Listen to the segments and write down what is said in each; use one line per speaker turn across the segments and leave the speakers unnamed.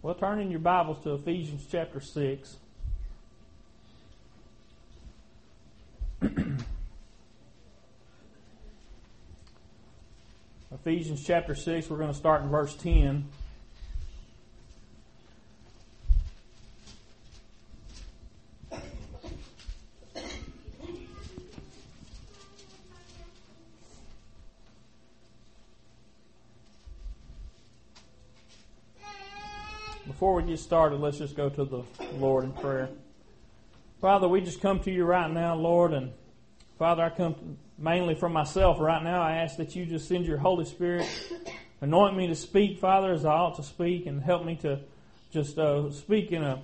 Well, turn in your Bibles to Ephesians chapter 6. Ephesians chapter 6, we're going to start in verse 10. Before we get started, let's just go to the Lord in prayer. Father, we just come to you right now, Lord, and Father, I come mainly for myself right now. I ask that you just send your Holy Spirit, anoint me to speak, Father, as I ought to speak, and help me to just uh, speak in a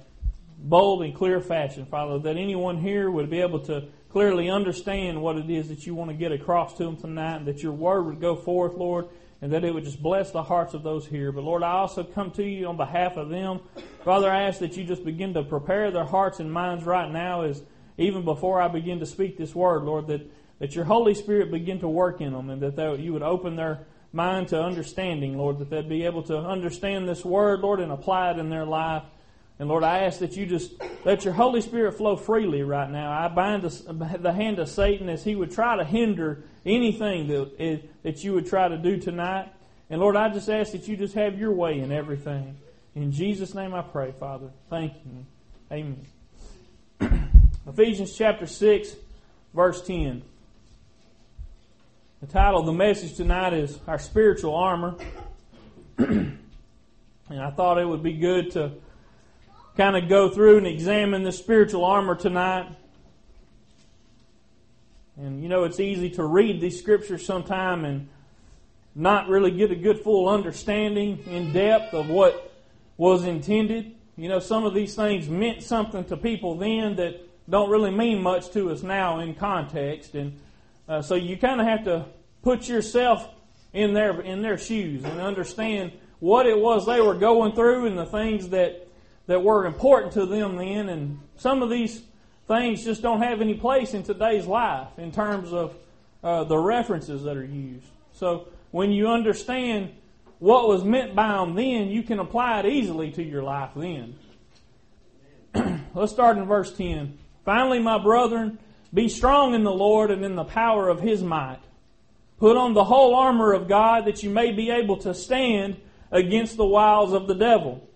bold and clear fashion, Father, that anyone here would be able to clearly understand what it is that you want to get across to them tonight, and that your word would go forth, Lord, and that it would just bless the hearts of those here. But Lord, I also come to you on behalf of them. Father, I ask that you just begin to prepare their hearts and minds right now as even before I begin to speak this word, Lord, that, that your Holy Spirit begin to work in them and that they, you would open their mind to understanding, Lord, that they'd be able to understand this word, Lord, and apply it in their life. And Lord, I ask that you just let your Holy Spirit flow freely right now. I bind the hand of Satan as he would try to hinder anything that, eh, that you would try to do tonight. And Lord, I just ask that you just have your way in everything. In Jesus' name I pray, Father. Thank you. Amen. Ephesians chapter 6, verse 10. The title of the message tonight is Our Spiritual Armor. and I thought it would be good to kind of go through and examine the spiritual armor tonight. And you know, it's easy to read these scriptures sometime and not really get a good full understanding in depth of what was intended. You know, some of these things meant something to people then that don't really mean much to us now in context. And uh, so you kind of have to put yourself in their in their shoes and understand what it was they were going through and the things that that were important to them then. And some of these things just don't have any place in today's life in terms of uh, the references that are used. So when you understand what was meant by them then, you can apply it easily to your life then. Let's start in verse 10. Finally, my brethren, be strong in the Lord and in the power of his might. Put on the whole armor of God that you may be able to stand against the wiles of the devil.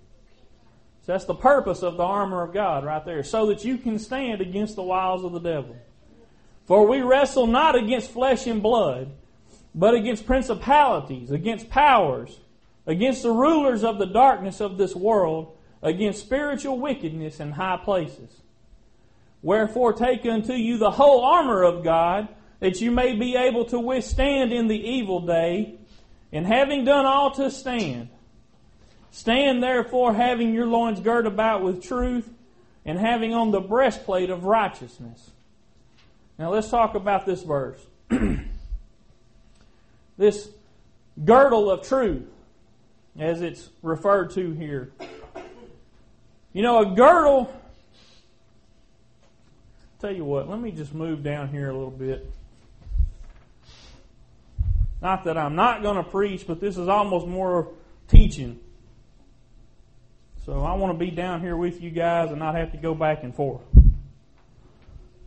So that's the purpose of the armor of God right there, so that you can stand against the wiles of the devil. For we wrestle not against flesh and blood, but against principalities, against powers, against the rulers of the darkness of this world, against spiritual wickedness in high places. Wherefore take unto you the whole armor of God, that you may be able to withstand in the evil day, and having done all to stand. Stand therefore, having your loins girt about with truth, and having on the breastplate of righteousness. Now let's talk about this verse. this girdle of truth, as it's referred to here. You know, a girdle. Tell you what, let me just move down here a little bit. Not that I'm not going to preach, but this is almost more teaching. So I want to be down here with you guys and not have to go back and forth.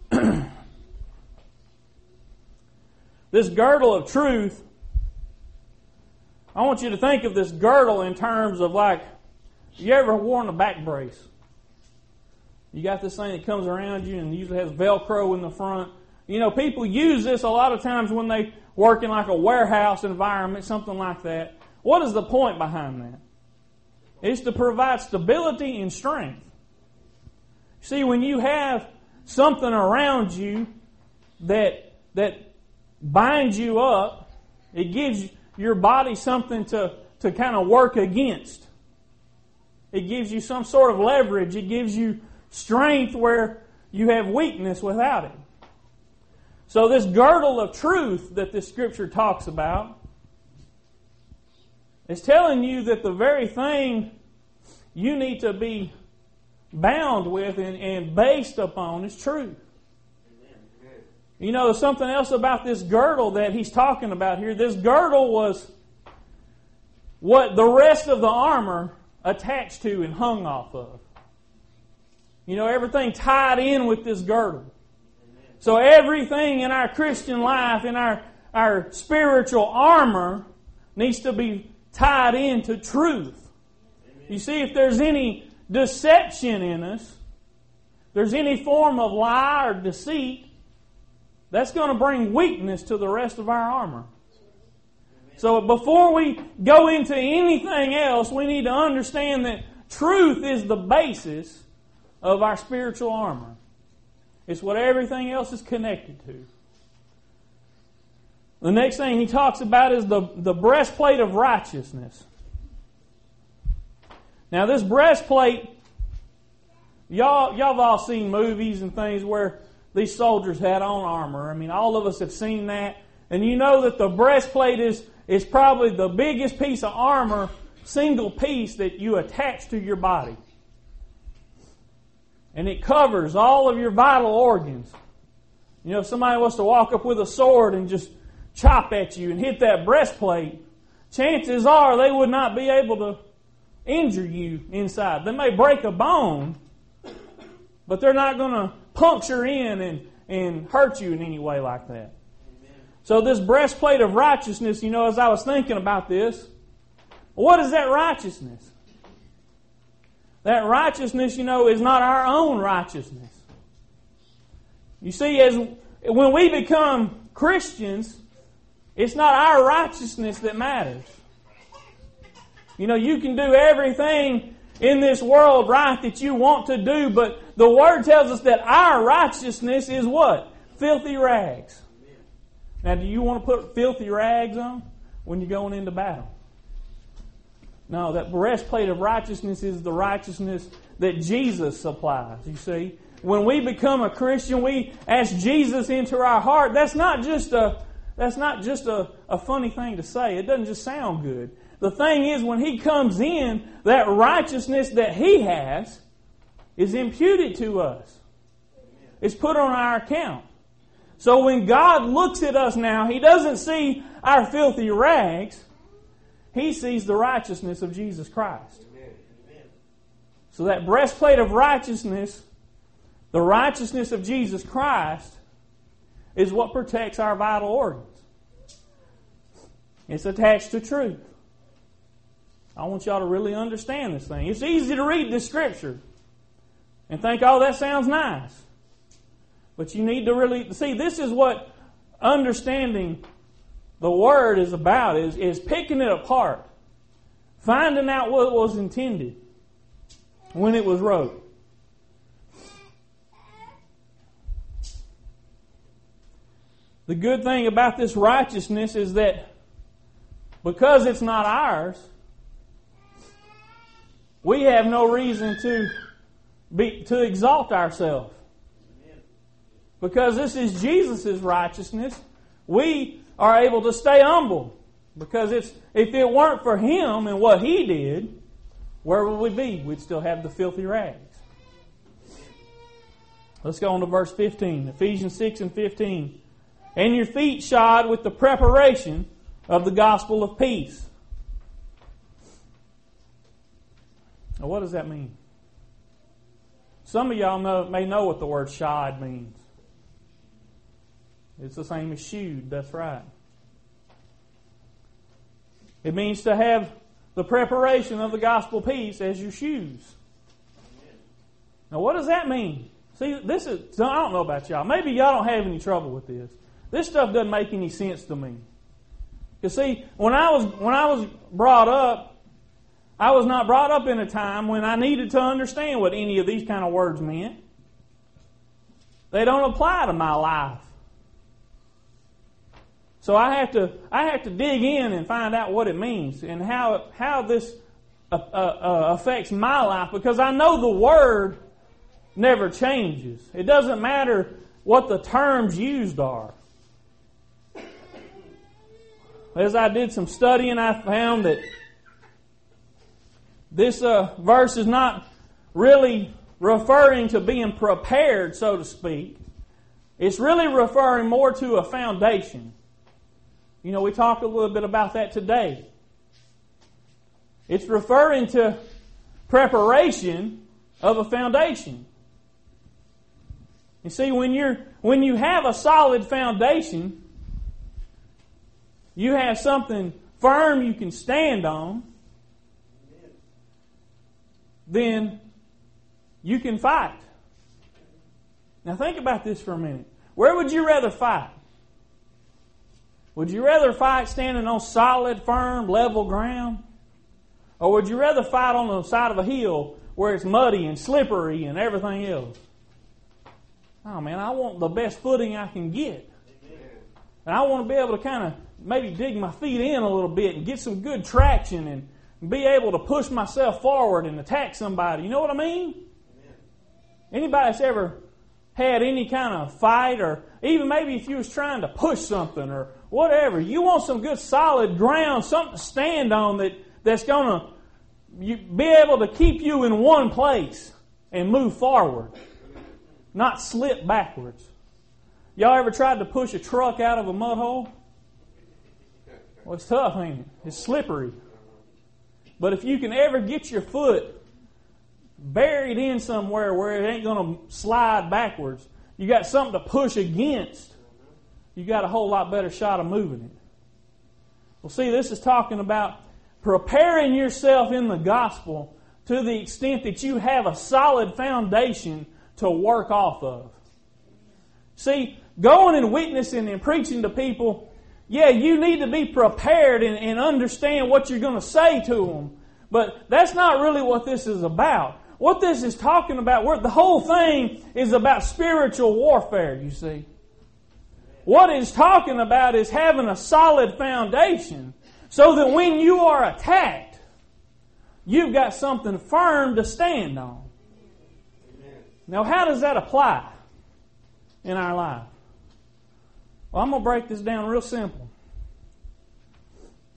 this girdle of truth, I want you to think of this girdle in terms of like, you ever worn a back brace? You got this thing that comes around you and usually has Velcro in the front. You know, people use this a lot of times when they work in like a warehouse environment, something like that. What is the point behind that? Is to provide stability and strength. See, when you have something around you that, that binds you up, it gives your body something to, to kind of work against. It gives you some sort of leverage. It gives you strength where you have weakness without it. So this girdle of truth that this scripture talks about is telling you that the very thing you need to be bound with and, and based upon is truth. You know, there's something else about this girdle that he's talking about here. This girdle was what the rest of the armor attached to and hung off of. You know, everything tied in with this girdle. So everything in our Christian life, in our, our spiritual armor, needs to be tied into truth. You see, if there's any deception in us, there's any form of lie or deceit, that's going to bring weakness to the rest of our armor. So before we go into anything else, we need to understand that truth is the basis of our spiritual armor. It's what everything else is connected to. The next thing he talks about is the, the breastplate of righteousness. Now, this breastplate, y'all, y'all have all seen movies and things where these soldiers had on armor. I mean, all of us have seen that. And you know that the breastplate is, is probably the biggest piece of armor, single piece that you attach to your body. And it covers all of your vital organs. You know, if somebody was to walk up with a sword and just chop at you and hit that breastplate, chances are they would not be able to injure you inside. They may break a bone, but they're not going to puncture in and, and hurt you in any way like that. So, this breastplate of righteousness, you know, as I was thinking about this, what is that righteousness? That righteousness, you know, is not our own righteousness. You see, as when we become Christians, it's not our righteousness that matters. You know, you can do everything in this world right that you want to do, but the Word tells us that our righteousness is what? Filthy rags. Now, do you want to put filthy rags on when you're going into battle? No, that breastplate of righteousness is the righteousness that Jesus supplies, you see. When we become a Christian, we ask Jesus into our heart. That's not just a that's not just a, a funny thing to say. It doesn't just sound good. The thing is, when He comes in, that righteousness that He has is imputed to us. It's put on our account. So when God looks at us now, He doesn't see our filthy rags. He sees the righteousness of Jesus Christ. So that breastplate of righteousness, the righteousness of Jesus Christ, is what protects our vital organs. It's attached to truth. I want y'all to really understand this thing. It's easy to read this scripture and think, oh, that sounds nice. But you need to really see this is what understanding the word is about is, is picking it apart, finding out what was intended when it was wrote. The good thing about this righteousness is that because it's not ours, we have no reason to be to exalt ourselves. Because this is Jesus' righteousness, we are able to stay humble. Because it's, if it weren't for Him and what He did, where would we be? We'd still have the filthy rags. Let's go on to verse 15. Ephesians 6 and 15. And your feet shod with the preparation of the gospel of peace. Now, what does that mean? Some of y'all know, may know what the word shod means. It's the same as shoed, that's right. It means to have the preparation of the gospel peace as your shoes. Now, what does that mean? See, this is, I don't know about y'all. Maybe y'all don't have any trouble with this. This stuff doesn't make any sense to me. You see, when I was, when I was brought up, I was not brought up in a time when I needed to understand what any of these kind of words meant. They don't apply to my life. So I have to I have to dig in and find out what it means and how how this uh, uh, uh, affects my life because I know the word never changes. It doesn't matter what the terms used are. As I did some studying, I found that this uh, verse is not really referring to being prepared, so to speak. It's really referring more to a foundation. You know, we talked a little bit about that today. It's referring to preparation of a foundation. You see, when you're when you have a solid foundation, you have something firm you can stand on, then you can fight. Now think about this for a minute. Where would you rather fight? Would you rather fight standing on solid, firm, level ground? Or would you rather fight on the side of a hill where it's muddy and slippery and everything else? Oh man, I want the best footing I can get. And I want to be able to kind of maybe dig my feet in a little bit and get some good traction and be able to push myself forward and attack somebody. You know what I mean? Anybody that's ever had any kind of fight or even maybe if you was trying to push something or whatever, you want some good solid ground, something to stand on that, that's going to be able to keep you in one place and move forward, not slip backwards. Y'all ever tried to push a truck out of a mud hole? Well, it's tough, ain't it? It's slippery. But if you can ever get your foot buried in somewhere where it ain't going to slide backwards, you got something to push against, you got a whole lot better shot of moving it. Well, see, this is talking about preparing yourself in the gospel to the extent that you have a solid foundation to work off of. See, going and witnessing and preaching to people, yeah, you need to be prepared and, and understand what you're going to say to them. But that's not really what this is about. What this is talking about, the whole thing is about spiritual warfare, you see. What it's talking about is having a solid foundation so that when you are attacked, you've got something firm to stand on. Now, how does that apply in our life? Well, I'm going to break this down real simple.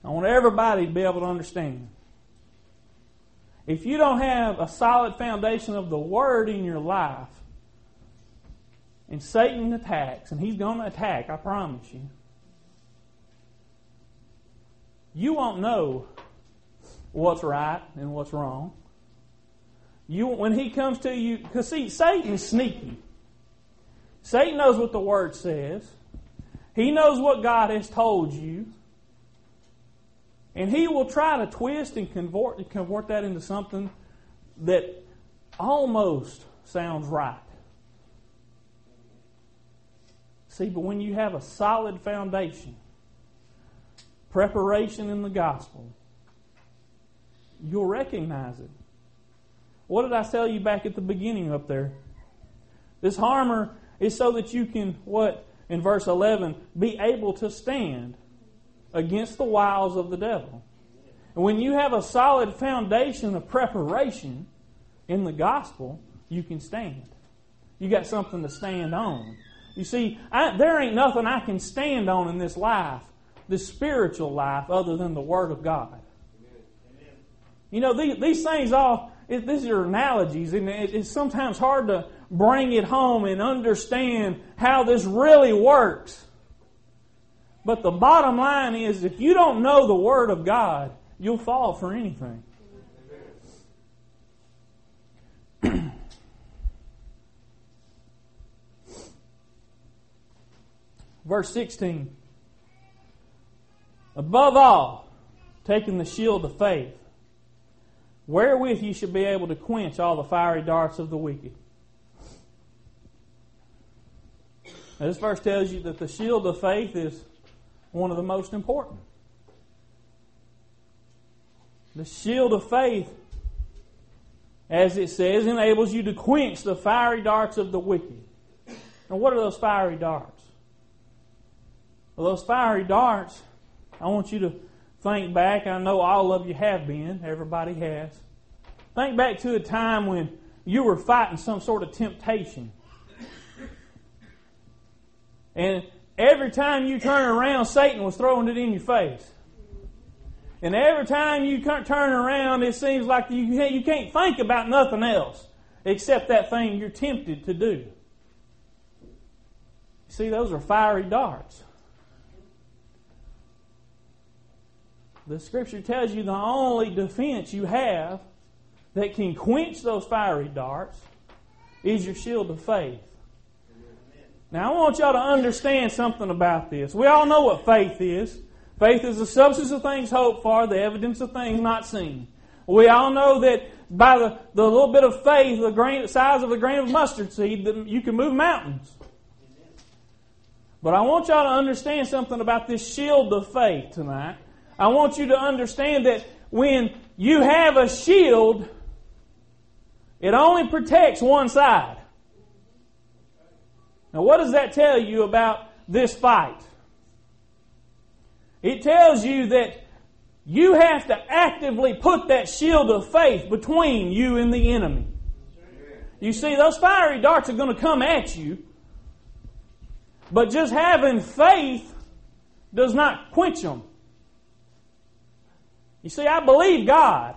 I want everybody to be able to understand. If you don't have a solid foundation of the Word in your life, and Satan attacks, and he's going to attack, I promise you, you won't know what's right and what's wrong. You, when he comes to you, because see, Satan's sneaky. Satan knows what the Word says. He knows what God has told you. And he will try to twist and convert, convert that into something that almost sounds right. See, but when you have a solid foundation, preparation in the gospel, you'll recognize it. What did I tell you back at the beginning up there? This armor is so that you can, what, in verse 11, be able to stand against the wiles of the devil. And when you have a solid foundation of preparation in the gospel, you can stand. You got something to stand on. You see, I, there ain't nothing I can stand on in this life, this spiritual life, other than the Word of God. Amen. You know, these, these things all, it, these are analogies, and it, it's sometimes hard to bring it home and understand how this really works. But the bottom line is if you don't know the Word of God, you'll fall for anything. Verse 16. Above all, taking the shield of faith, wherewith you should be able to quench all the fiery darts of the wicked. Now, this verse tells you that the shield of faith is one of the most important. The shield of faith, as it says, enables you to quench the fiery darts of the wicked. Now, what are those fiery darts? Well, those fiery darts, I want you to think back. I know all of you have been, everybody has. Think back to a time when you were fighting some sort of temptation. And Every time you turn around, Satan was throwing it in your face. And every time you turn around, it seems like you you can't think about nothing else except that thing you're tempted to do. See, those are fiery darts. The scripture tells you the only defense you have that can quench those fiery darts is your shield of faith. Now, I want y'all to understand something about this. We all know what faith is. Faith is the substance of things hoped for, the evidence of things not seen. We all know that by the, the little bit of faith, the grain, the size of a grain of mustard seed, that you can move mountains. But I want y'all to understand something about this shield of faith tonight. I want you to understand that when you have a shield, it only protects one side. Now, what does that tell you about this fight? It tells you that you have to actively put that shield of faith between you and the enemy. You see, those fiery darts are going to come at you, but just having faith does not quench them. You see, I believe God.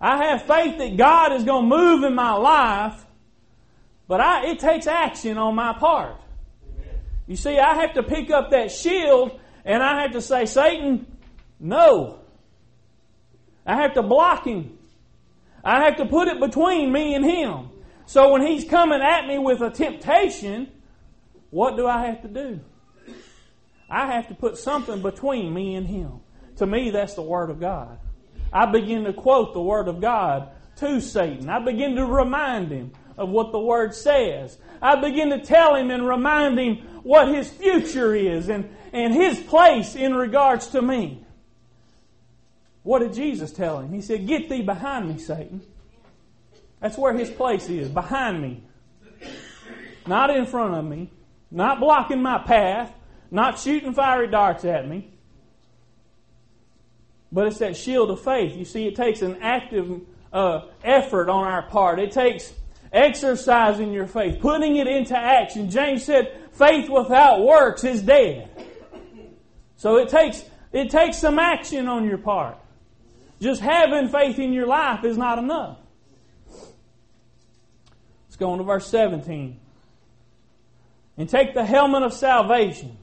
I have faith that God is going to move in my life, but I, it takes action on my part. You see, I have to pick up that shield and I have to say, Satan, no. I have to block him. I have to put it between me and him. So when he's coming at me with a temptation, what do I have to do? I have to put something between me and him. To me, that's the Word of God. I begin to quote the Word of God to Satan. I begin to remind him of what the Word says. I begin to tell him and remind him what his future is and, and his place in regards to me. What did Jesus tell him? He said, Get thee behind me, Satan. That's where his place is, behind me. Not in front of me, not blocking my path, not shooting fiery darts at me. But it's that shield of faith. You see, it takes an active uh, effort on our part. It takes exercising your faith, putting it into action. James said, faith without works is dead. So it takes, it takes some action on your part. Just having faith in your life is not enough. Let's go on to verse 17. And take the helmet of salvation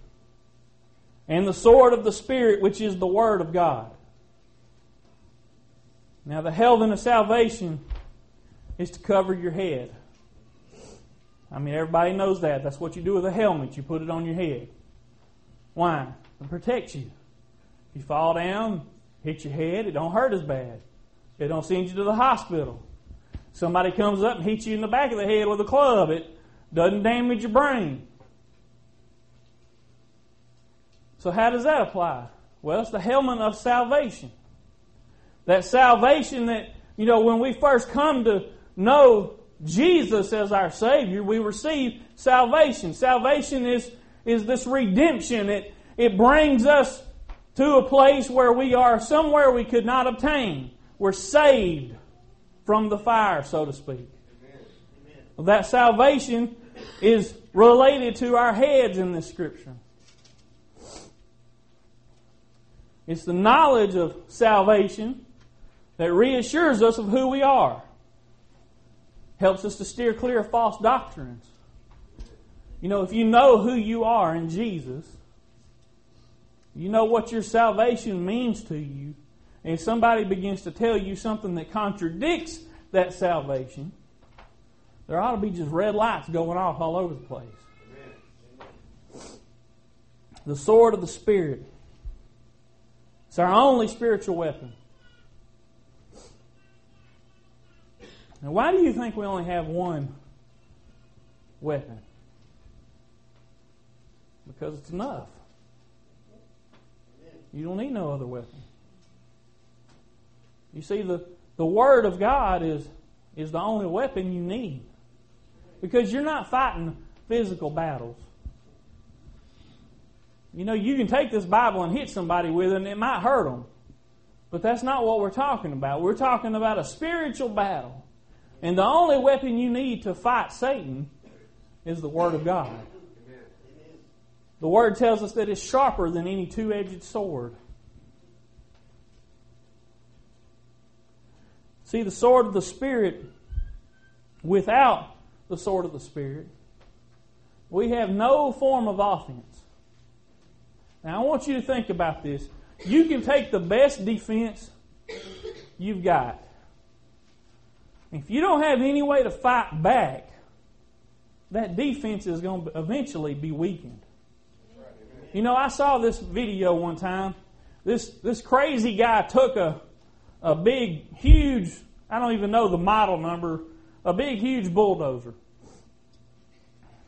and the sword of the Spirit, which is the Word of God. Now, the helmet of salvation is to cover your head. I mean, everybody knows that. That's what you do with a helmet. You put it on your head. Why? It protects you. If you fall down, hit your head, it don't hurt as bad. It don't send you to the hospital. Somebody comes up and hits you in the back of the head with a club, it doesn't damage your brain. So how does that apply? Well, it's the helmet of salvation. That salvation that, you know, when we first come to know Jesus as our Savior, we receive salvation. Salvation is, is this redemption. It, it brings us to a place where we are somewhere we could not obtain. We're saved from the fire, so to speak. Amen. That salvation is related to our heads in this scripture. It's the knowledge of salvation that reassures us of who we are. Helps us to steer clear of false doctrines. You know, if you know who you are in Jesus, you know what your salvation means to you, and if somebody begins to tell you something that contradicts that salvation, there ought to be just red lights going off all over the place. The sword of the Spirit. It's our only spiritual weapon. Now, why do you think we only have one weapon? Because it's enough. You don't need no other weapon. You see, the, the Word of God is, is the only weapon you need. Because you're not fighting physical battles. You know, you can take this Bible and hit somebody with it, and it might hurt them. But that's not what we're talking about. We're talking about a spiritual battle. And the only weapon you need to fight Satan is the Word of God. The Word tells us that it's sharper than any two edged sword. See, the sword of the Spirit, without the sword of the Spirit, we have no form of offense. Now, I want you to think about this. You can take the best defense you've got if you don't have any way to fight back, that defense is going to eventually be weakened. You know, I saw this video one time. This this crazy guy took a a big, huge, I don't even know the model number, a big, huge bulldozer.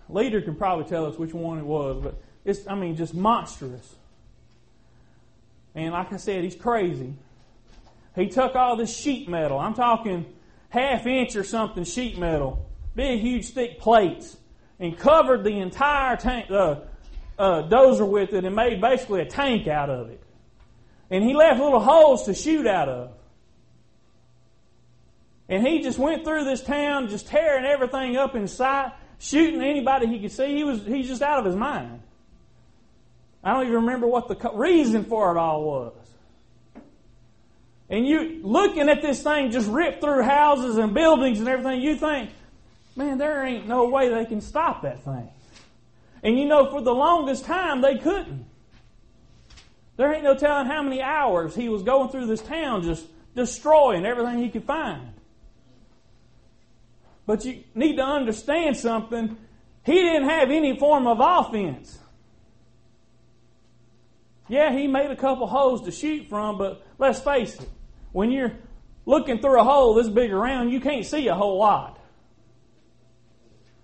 Leader can probably tell us which one it was, but it's, I mean, just monstrous. And like I said, he's crazy. He took all this sheet metal. I'm talking half inch or something sheet metal, big, huge, thick plates, and covered the entire tank, uh, uh, dozer with it and made basically a tank out of it. And he left little holes to shoot out of. And he just went through this town, just tearing everything up in sight, shooting anybody he could see. He was he's just out of his mind. I don't even remember what the reason for it all was. And you looking at this thing just rip through houses and buildings and everything, you think, man, there ain't no way they can stop that thing. And you know, for the longest time, they couldn't. There ain't no telling how many hours he was going through this town just destroying everything he could find. But you need to understand something. He didn't have any form of offense. Yeah, he made a couple holes to shoot from, but let's face it, when you're looking through a hole this big around, you can't see a whole lot.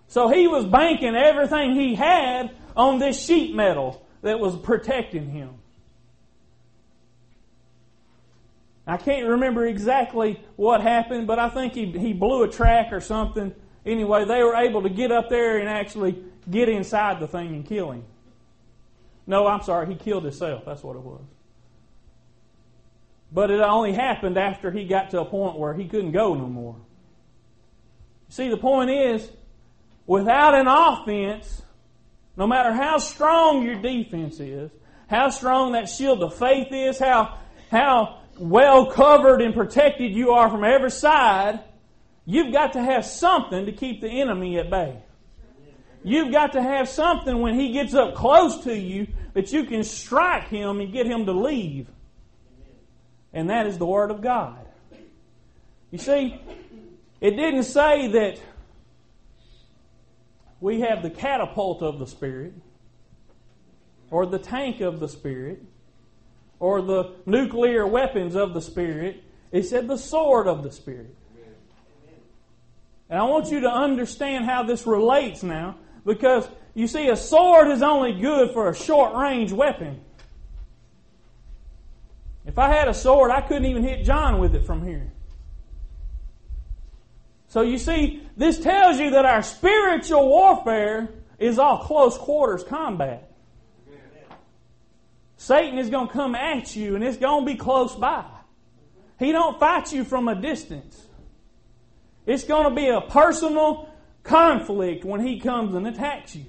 So he was banking everything he had on this sheet metal that was protecting him. I can't remember exactly what happened, but I think he, he blew a track or something. Anyway, they were able to get up there and actually get inside the thing and kill him. No, I'm sorry, he killed himself. That's what it was. But it only happened after he got to a point where he couldn't go no more. See, the point is, without an offense, no matter how strong your defense is, how strong that shield of faith is, how, how well covered and protected you are from every side, you've got to have something to keep the enemy at bay. You've got to have something when he gets up close to you that you can strike him and get him to leave. And that is the Word of God. You see, it didn't say that we have the catapult of the Spirit or the tank of the Spirit or the nuclear weapons of the Spirit. It said the sword of the Spirit. And I want you to understand how this relates now because you see, a sword is only good for a short range weapon. If I had a sword, I couldn't even hit John with it from here. So you see, this tells you that our spiritual warfare is all close quarters combat. Satan is going to come at you and it's going to be close by. He don't fight you from a distance. It's going to be a personal conflict when he comes and attacks you.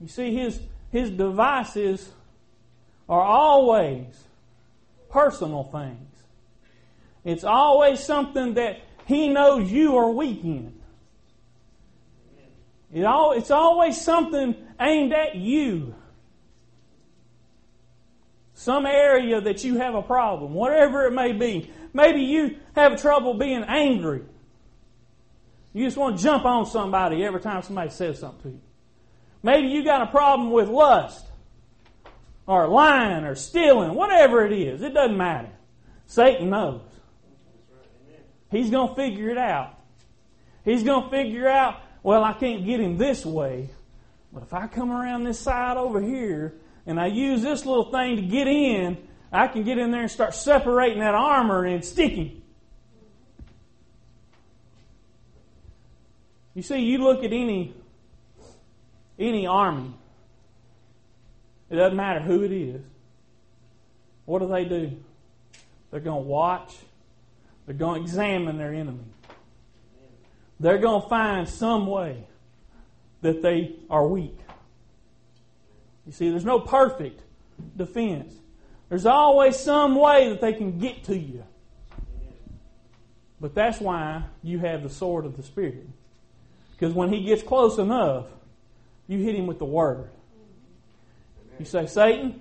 You see, his, his devices are always personal things. It's always something that he knows you are weak in. It all, it's always something aimed at you. Some area that you have a problem, whatever it may be. Maybe you have trouble being angry. You just want to jump on somebody every time somebody says something to you. Maybe you got a problem with lust or lying or stealing, whatever it is. It doesn't matter. Satan knows. He's going to figure it out. He's going to figure out, well, I can't get him this way, but if I come around this side over here and I use this little thing to get in, I can get in there and start separating that armor and stick him. You see, you look at any any army. It doesn't matter who it is. What do they do? They're going to watch. They're going to examine their enemy. They're going to find some way that they are weak. You see, there's no perfect defense. There's always some way that they can get to you. But that's why you have the sword of the Spirit. Because when he gets close enough, you hit him with the word. You say, Satan,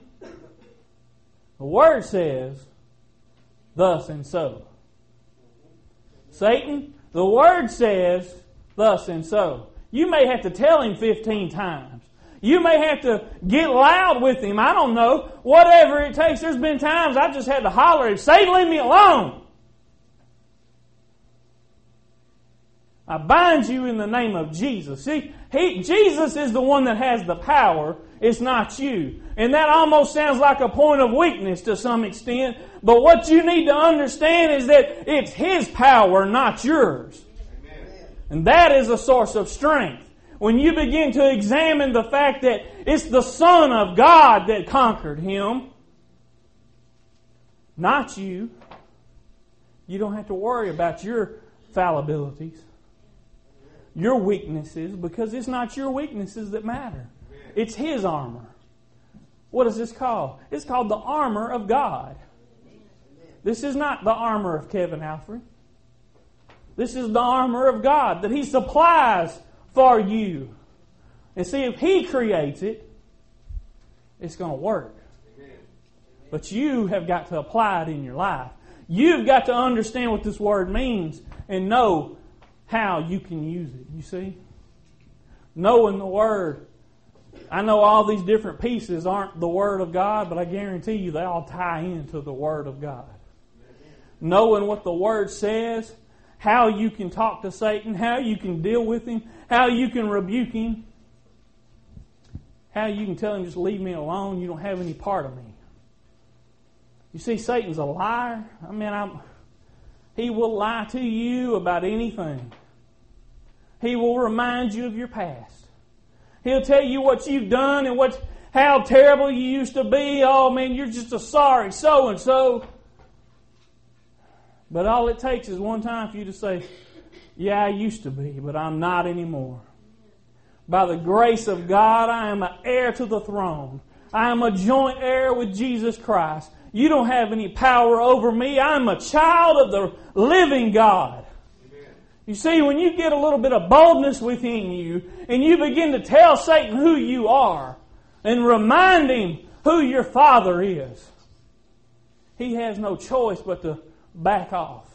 the word says, thus and so. Satan, the word says thus and so. You may have to tell him 15 times. You may have to get loud with him. I don't know. Whatever it takes. There's been times I just had to holler, at Satan, leave me alone. I bind you in the name of Jesus. See, he, Jesus is the one that has the power. It's not you. And that almost sounds like a point of weakness to some extent. But what you need to understand is that it's His power, not yours. Amen. And that is a source of strength. When you begin to examine the fact that it's the Son of God that conquered Him, not you, you don't have to worry about your fallibilities your weaknesses because it's not your weaknesses that matter. It's His armor. What is this called? It's called the armor of God. This is not the armor of Kevin Alfred. This is the armor of God that He supplies for you. And see, if He creates it, it's going to work. But you have got to apply it in your life. You've got to understand what this word means and know how you can use it. You see? Knowing the Word. I know all these different pieces aren't the Word of God, but I guarantee you they all tie into the Word of God. Knowing what the Word says, how you can talk to Satan, how you can deal with him, how you can rebuke him, how you can tell him, just leave me alone, you don't have any part of me. You see, Satan's a liar. I mean, I'm, he will lie to you about anything. He will remind you of your past. He'll tell you what you've done and what how terrible you used to be. Oh man, you're just a sorry so and so. But all it takes is one time for you to say, Yeah, I used to be, but I'm not anymore. By the grace of God, I am an heir to the throne. I am a joint heir with Jesus Christ. You don't have any power over me. I'm a child of the living God. You see, when you get a little bit of boldness within you and you begin to tell Satan who you are and remind him who your father is, he has no choice but to back off.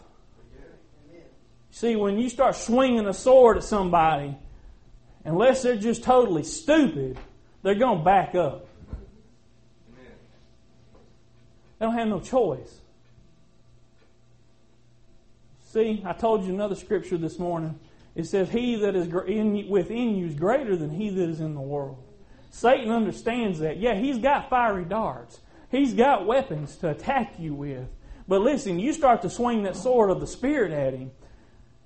See, when you start swinging a sword at somebody, unless they're just totally stupid, they're going to back up. They don't have no choice. See, I told you another scripture this morning. It says, He that is in, within you is greater than he that is in the world. Satan understands that. Yeah, he's got fiery darts. He's got weapons to attack you with. But listen, you start to swing that sword of the Spirit at him,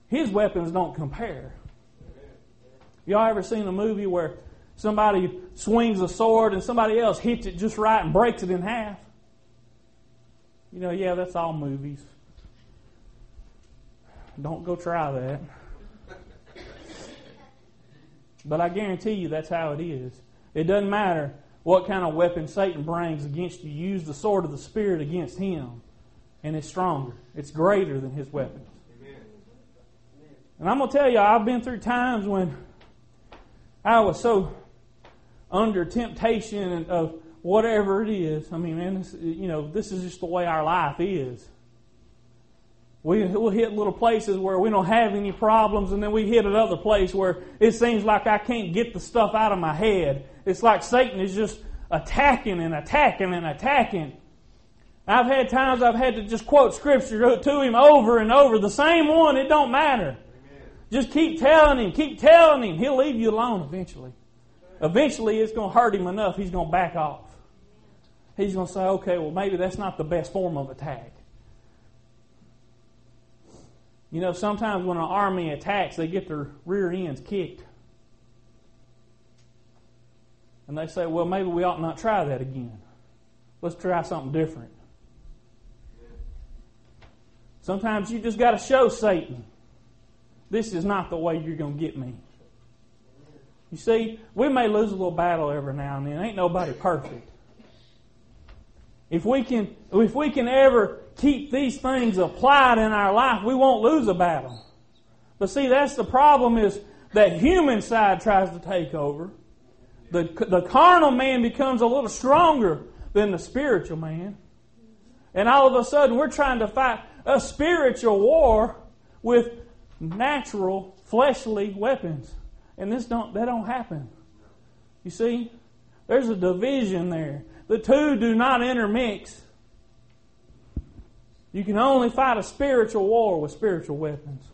his weapons don't compare. Y'all ever seen a movie where somebody swings a sword and somebody else hits it just right and breaks it in half? You know, yeah, that's all movies. Don't go try that. But I guarantee you that's how it is. It doesn't matter what kind of weapon Satan brings against you. Use the sword of the Spirit against him, and it's stronger. It's greater than his weapons. And I'm going to tell you, I've been through times when I was so under temptation of whatever it is. I mean, man, this, you know, this is just the way our life is. We, will hit little places where we don't have any problems, and then we hit another place where it seems like I can't get the stuff out of my head. It's like Satan is just attacking and attacking and attacking. I've had times I've had to just quote scripture to him over and over, the same one, it don't matter. Amen. Just keep telling him, keep telling him. He'll leave you alone eventually. Eventually, it's going to hurt him enough, he's going to back off. He's going to say, okay, well, maybe that's not the best form of attack. You know, sometimes when an army attacks, they get their rear ends kicked. And they say, well, maybe we ought not try that again. Let's try something different. Sometimes you just got to show Satan, this is not the way you're going to get me. You see, we may lose a little battle every now and then. Ain't nobody perfect. If we can, if we can ever keep these things applied in our life, we won't lose a battle. But see, that's the problem is that human side tries to take over. The, the carnal man becomes a little stronger than the spiritual man. And all of a sudden, we're trying to fight a spiritual war with natural, fleshly weapons. And this don't, that don't happen. You see? There's a division there. The two do not intermix. You can only fight a spiritual war with spiritual weapons.